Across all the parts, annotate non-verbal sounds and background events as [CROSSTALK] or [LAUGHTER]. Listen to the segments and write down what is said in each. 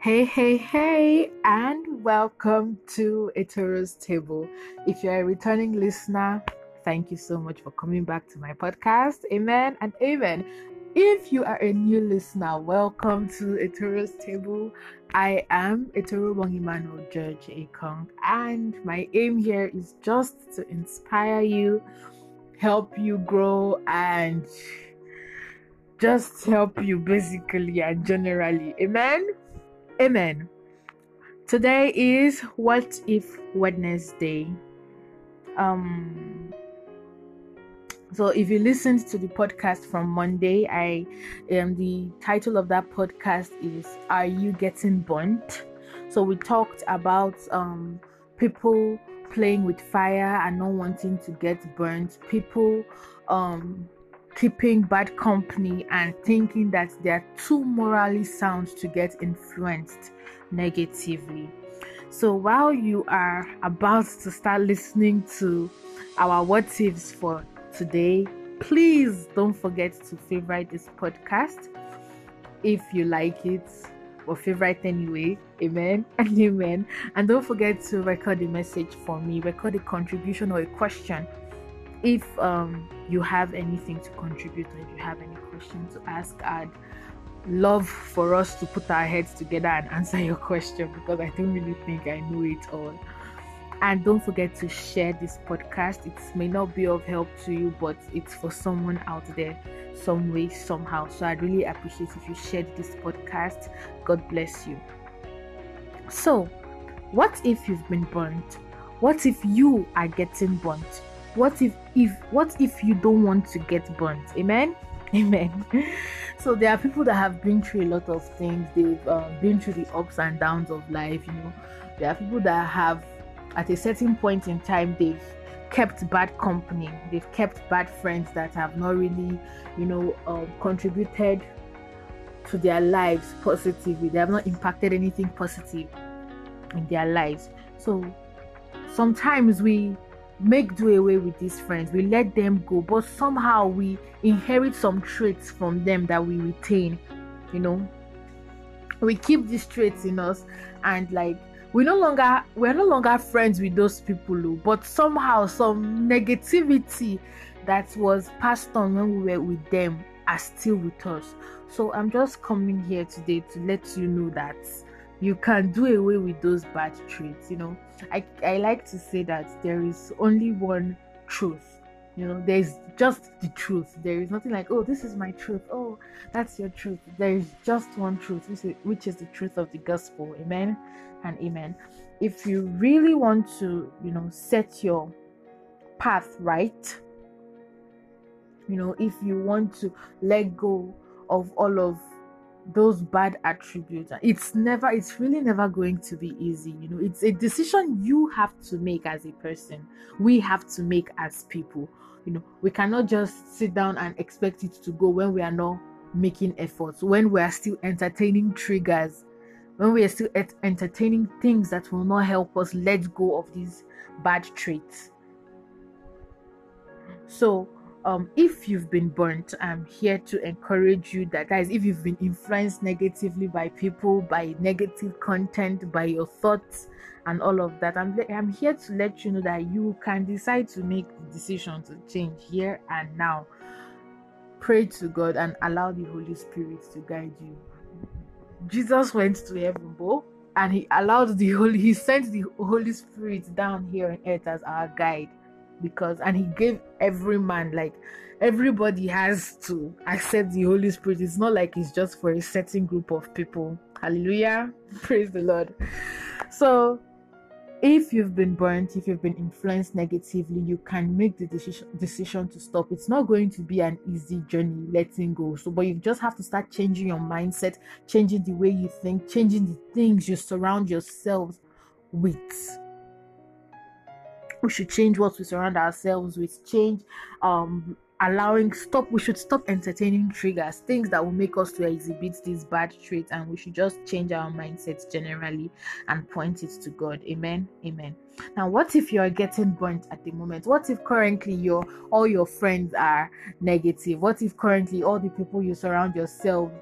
Hey, hey, hey, and welcome to Etoro's Table. If you're a returning listener, thank you so much for coming back to my podcast. Amen and amen. If you are a new listener, welcome to Etoro's Table. I am Etoro Bongimano George Akong, and my aim here is just to inspire you, help you grow, and just help you basically and generally. Amen. Amen. Today is What If Wednesday. Um so if you listened to the podcast from Monday, I um the title of that podcast is Are You Getting Burnt? So we talked about um people playing with fire and not wanting to get burnt, people um keeping bad company and thinking that they are too morally sound to get influenced negatively. So while you are about to start listening to our what ifs for today, please don't forget to favorite this podcast if you like it or favorite anyway. Amen [LAUGHS] and amen. And don't forget to record a message for me, record a contribution or a question if um, you have anything to contribute or if you have any questions to ask, I'd love for us to put our heads together and answer your question because I don't really think I know it all. And don't forget to share this podcast. It may not be of help to you, but it's for someone out there, some way, somehow. So I'd really appreciate if you shared this podcast. God bless you. So, what if you've been burnt? What if you are getting burnt? What if if what if you don't want to get burnt? Amen? [LAUGHS] Amen. So there are people that have been through a lot of things. They've um, been through the ups and downs of life you know. There are people that have at a certain point in time they've kept bad company. They've kept bad friends that have not really you know um, contributed to their lives positively. They have not impacted anything positive in their lives. So sometimes we make do away with these friends. We let them go but somehow we inherit some traits from them that we retain you know? We keep these traits in us and like we no longer we're no longer friends with those people oh, but somehow some negativity that was passed on when we were with them are still with us. So i'm just coming here today to let you know that you can do away with those bad traits you know. I i like to say that there is only one truth you know. There's just the truth. There is nothing like oh this is my truth. Oh that's your truth. There is just one truth which is, which is the truth of the gospel. Amen and amen. If you really want to you know set your path right you know if you want to let go of all of those bad attributes it's never it's really never going to be easy you know. It's a decision you have to make as a person we have to make as people you know. We cannot just sit down and expect it to go when we are not making efforts when we are still entertaining triggers when we are still entertaining things that will not help us let go of these bad traits. So um if you've been burnt i'm here to encourage you that guys if you've been influenced negatively by people by negative content by your thoughts and all of that i'm i'm here to let you know that you can decide to make the decision to change here and now. Pray to god and allow the holy spirit to guide you. Jesus went to heaven bro and he allowed the holy [LAUGHS] he sent the holy spirit down here on earth as our guide because and he gave every man like everybody has to accept the holy spirit. It's not like it's just for a certain group of people. Hallelujah. [LAUGHS] Praise the lord. So if you've been burnt if you've been influenced negatively you can make the decision decision to stop. It's not going to be an easy journey letting go. So but you just have to start changing your mindset changing the way you think changing the things you surround yourselves with we should change what we surround ourselves with change um allowing stop we should stop entertaining triggers things that will make us to exhibit these bad traits and we should just change our mindsets generally and point it to god. Amen. Amen. Now what if you're getting burnt at the moment? What if currently your all your friends are negative? What if currently all the people you surround yourself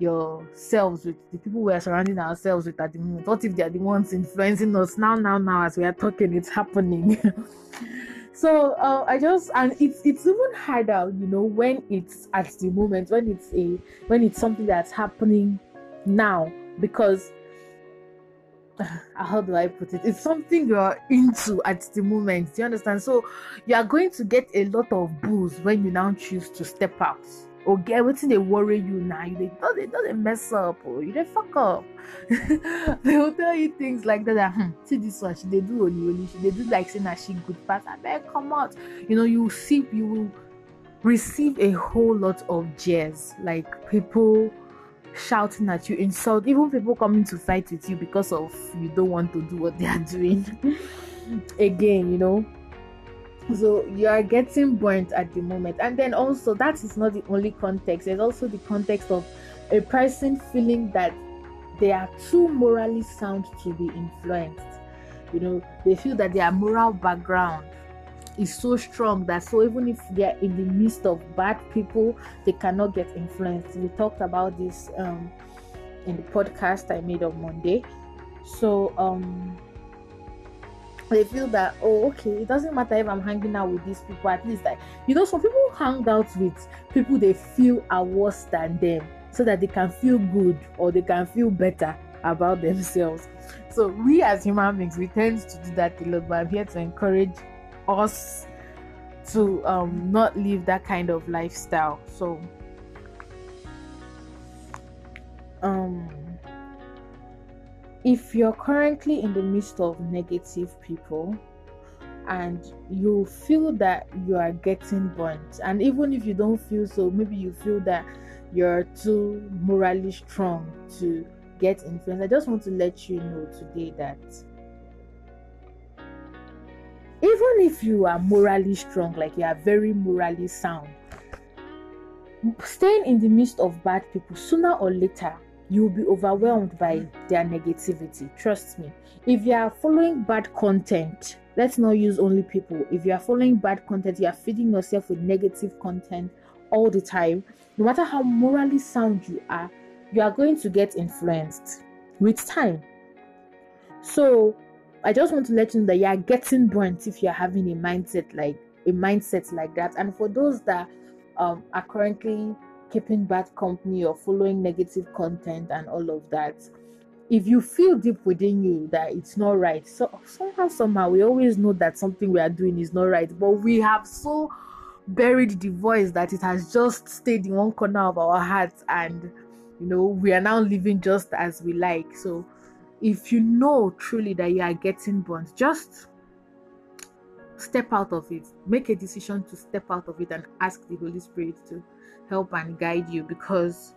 yourselves with the people we are surrounding ourselves with at the moment? What if they are the ones influencing us now, now, now, as we are talking, it's happening. [LAUGHS] so uh, I just and it's it's even harder, you know, when it's at the moment, when it's a when it's something that's happening now, because [SIGHS] how do I put it? It's something you're into at the moment. Do you understand? So you are going to get a lot of boos when you now choose to step out. Or get what's they worry you now. You they don't doesn't mess up or you they fuck up. [LAUGHS] they will tell you things like that. that hmm, see this one, she they do only only she they do like saying that she good pass. Come out. You know, you see you will receive a whole lot of jeers. Like people shouting at you, insult, even people coming to fight with you because of you don't want to do what they are doing. [LAUGHS] Again, you know. So you are getting burnt at the moment. And then also that is not the only context. There's also the context of a person feeling that they are too morally sound to be influenced. You know, they feel that their moral background is so strong that so even if they are in the midst of bad people, they cannot get influenced. We talked about this um, in the podcast I made on Monday. So um, they feel that oh okay, it doesn't matter if I'm hanging out with these people. At least like you know, some people hang out with people they feel are worse than them, so that they can feel good or they can feel better about themselves. So we as human beings we tend to do that a lot, but I'm here to encourage us to um, not live that kind of lifestyle. So, um, if you're currently in the midst of negative people and you feel that you are getting burnt, and even if you don't feel so, maybe you feel that you're too morally strong to get influenced. I just want to let you know today that even if you are morally strong, like you are very morally sound, staying in the midst of bad people, sooner or later, you will be overwhelmed by their negativity. Trust me. If you are following bad content, let's not use only people. If you are following bad content, you are feeding yourself with negative content all the time. No matter how morally sound you are, you are going to get influenced with time. So, I just want to let you know that you are getting burnt if you're having a mindset like a mindset like that. And for those that um, are currently keeping bad company or following negative content and all of that, if you feel deep within you that it's not right, so somehow, somehow, we always know that something we are doing is not right, but we have so buried the voice that it has just stayed in one corner of our hearts, and you know, we are now living just as we like. So if you know truly that you are getting burnt, just step out of it. Make a decision to step out of it and ask the Holy Spirit to help and guide you because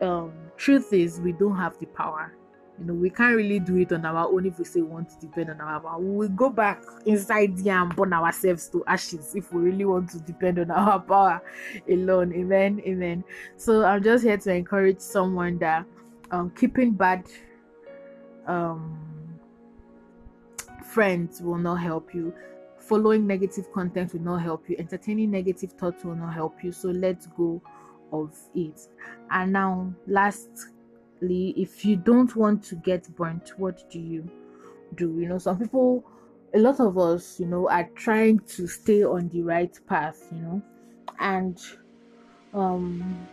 um, truth is we don't have the power. You know, we can't really do it on our own if we say we want to depend on our power. We go back inside there and burn ourselves to ashes if we really want to depend on [LAUGHS] our power alone. Amen. Amen. So I'm just here to encourage someone that um, keeping bad um, friends will not help you following negative content will not help you entertaining negative thoughts will not help you so let's go of it. And now lastly if you don't want to get burnt what do you do? You know some people a lot of us you know are trying to stay on the right path you know and um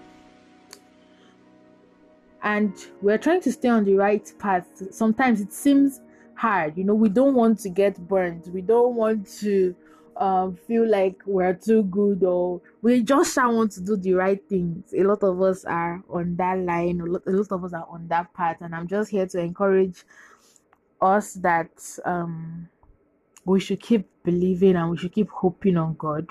and we're trying to stay on the right path. Sometimes it seems hard. You know we don't want to get burned. We don't want to um, feel like we're too good or we just want to do the right things. A lot of us are on that line. A lot, a lot of us are on that path. And i'm just here to encourage us that um, we should keep believing and we should keep hoping on god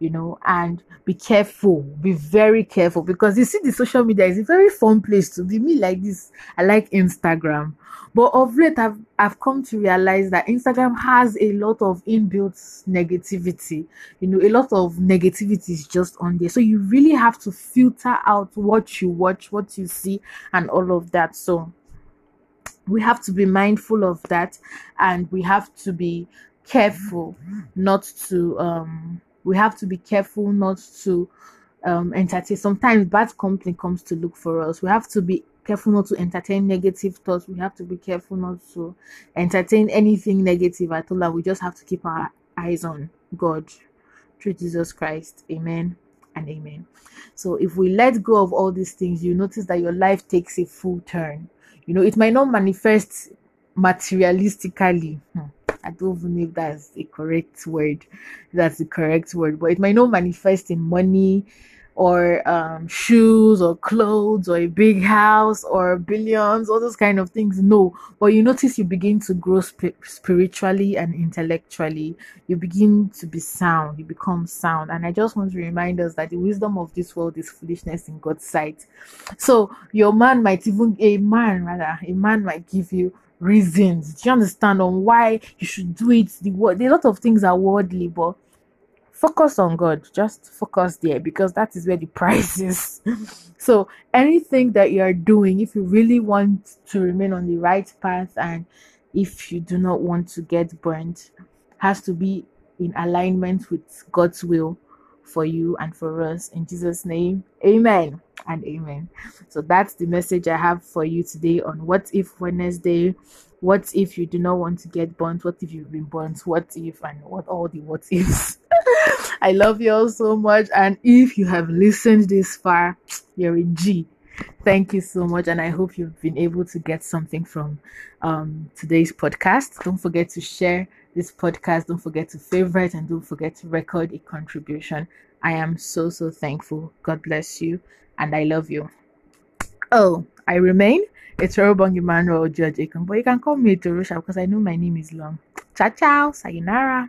you know, and be careful, be very careful because you see, the social media is a very fun place to be. Me like this, I like Instagram, but of late, I've I've come to realize that Instagram has a lot of inbuilt negativity. You know, a lot of negativity is just on there, so you really have to filter out what you watch, what you see, and all of that. So we have to be mindful of that, and we have to be careful not to um we have to be careful not to um entertain. Sometimes bad company comes to look for us. We have to be careful not to entertain negative thoughts. We have to be careful not to entertain anything negative at all that we just have to keep our eyes on god through jesus christ. Amen and amen. So if we let go of all these things you notice that your life takes a full turn. You know it might not manifest materialistically. Hmm. I don't even know if that's the correct word. That's the correct word, but it might not manifest in money or um, shoes or clothes or a big house or billions, all those kind of things. No, but you notice you begin to grow sp- spiritually and intellectually. You begin to be sound, you become sound. And I just want to remind us that the wisdom of this world is foolishness in God's sight. So your man might even, a man rather, a man might give you reasons. Do you understand on why you should do it? The word, a lot of things are worldly, but focus on God. Just focus there because that is where the [LAUGHS] prize is. so anything that you are doing, if you really want to remain on the right path and if you do not want to get burnt, has to be in alignment with God's will for you and for us. In Jesus' name, amen and amen. So that's the message I have for you today on What If Wednesday. What if you do not want to get burnt? What if you've been burnt? What if and what all the what ifs? [LAUGHS] I love you all so much. And if you have listened this far, you're a G. Thank you so much. And I hope you've been able to get something from um, today's podcast. Don't forget to share this podcast. Don't forget to favorite and don't forget to record a contribution. I am so, so thankful. God bless you. And I love you. Oh, I remain Etorobong Emmanuel Judge Ekun, but you can call me Etorosha because I know my name is long. Ciao, ciao. Sayonara.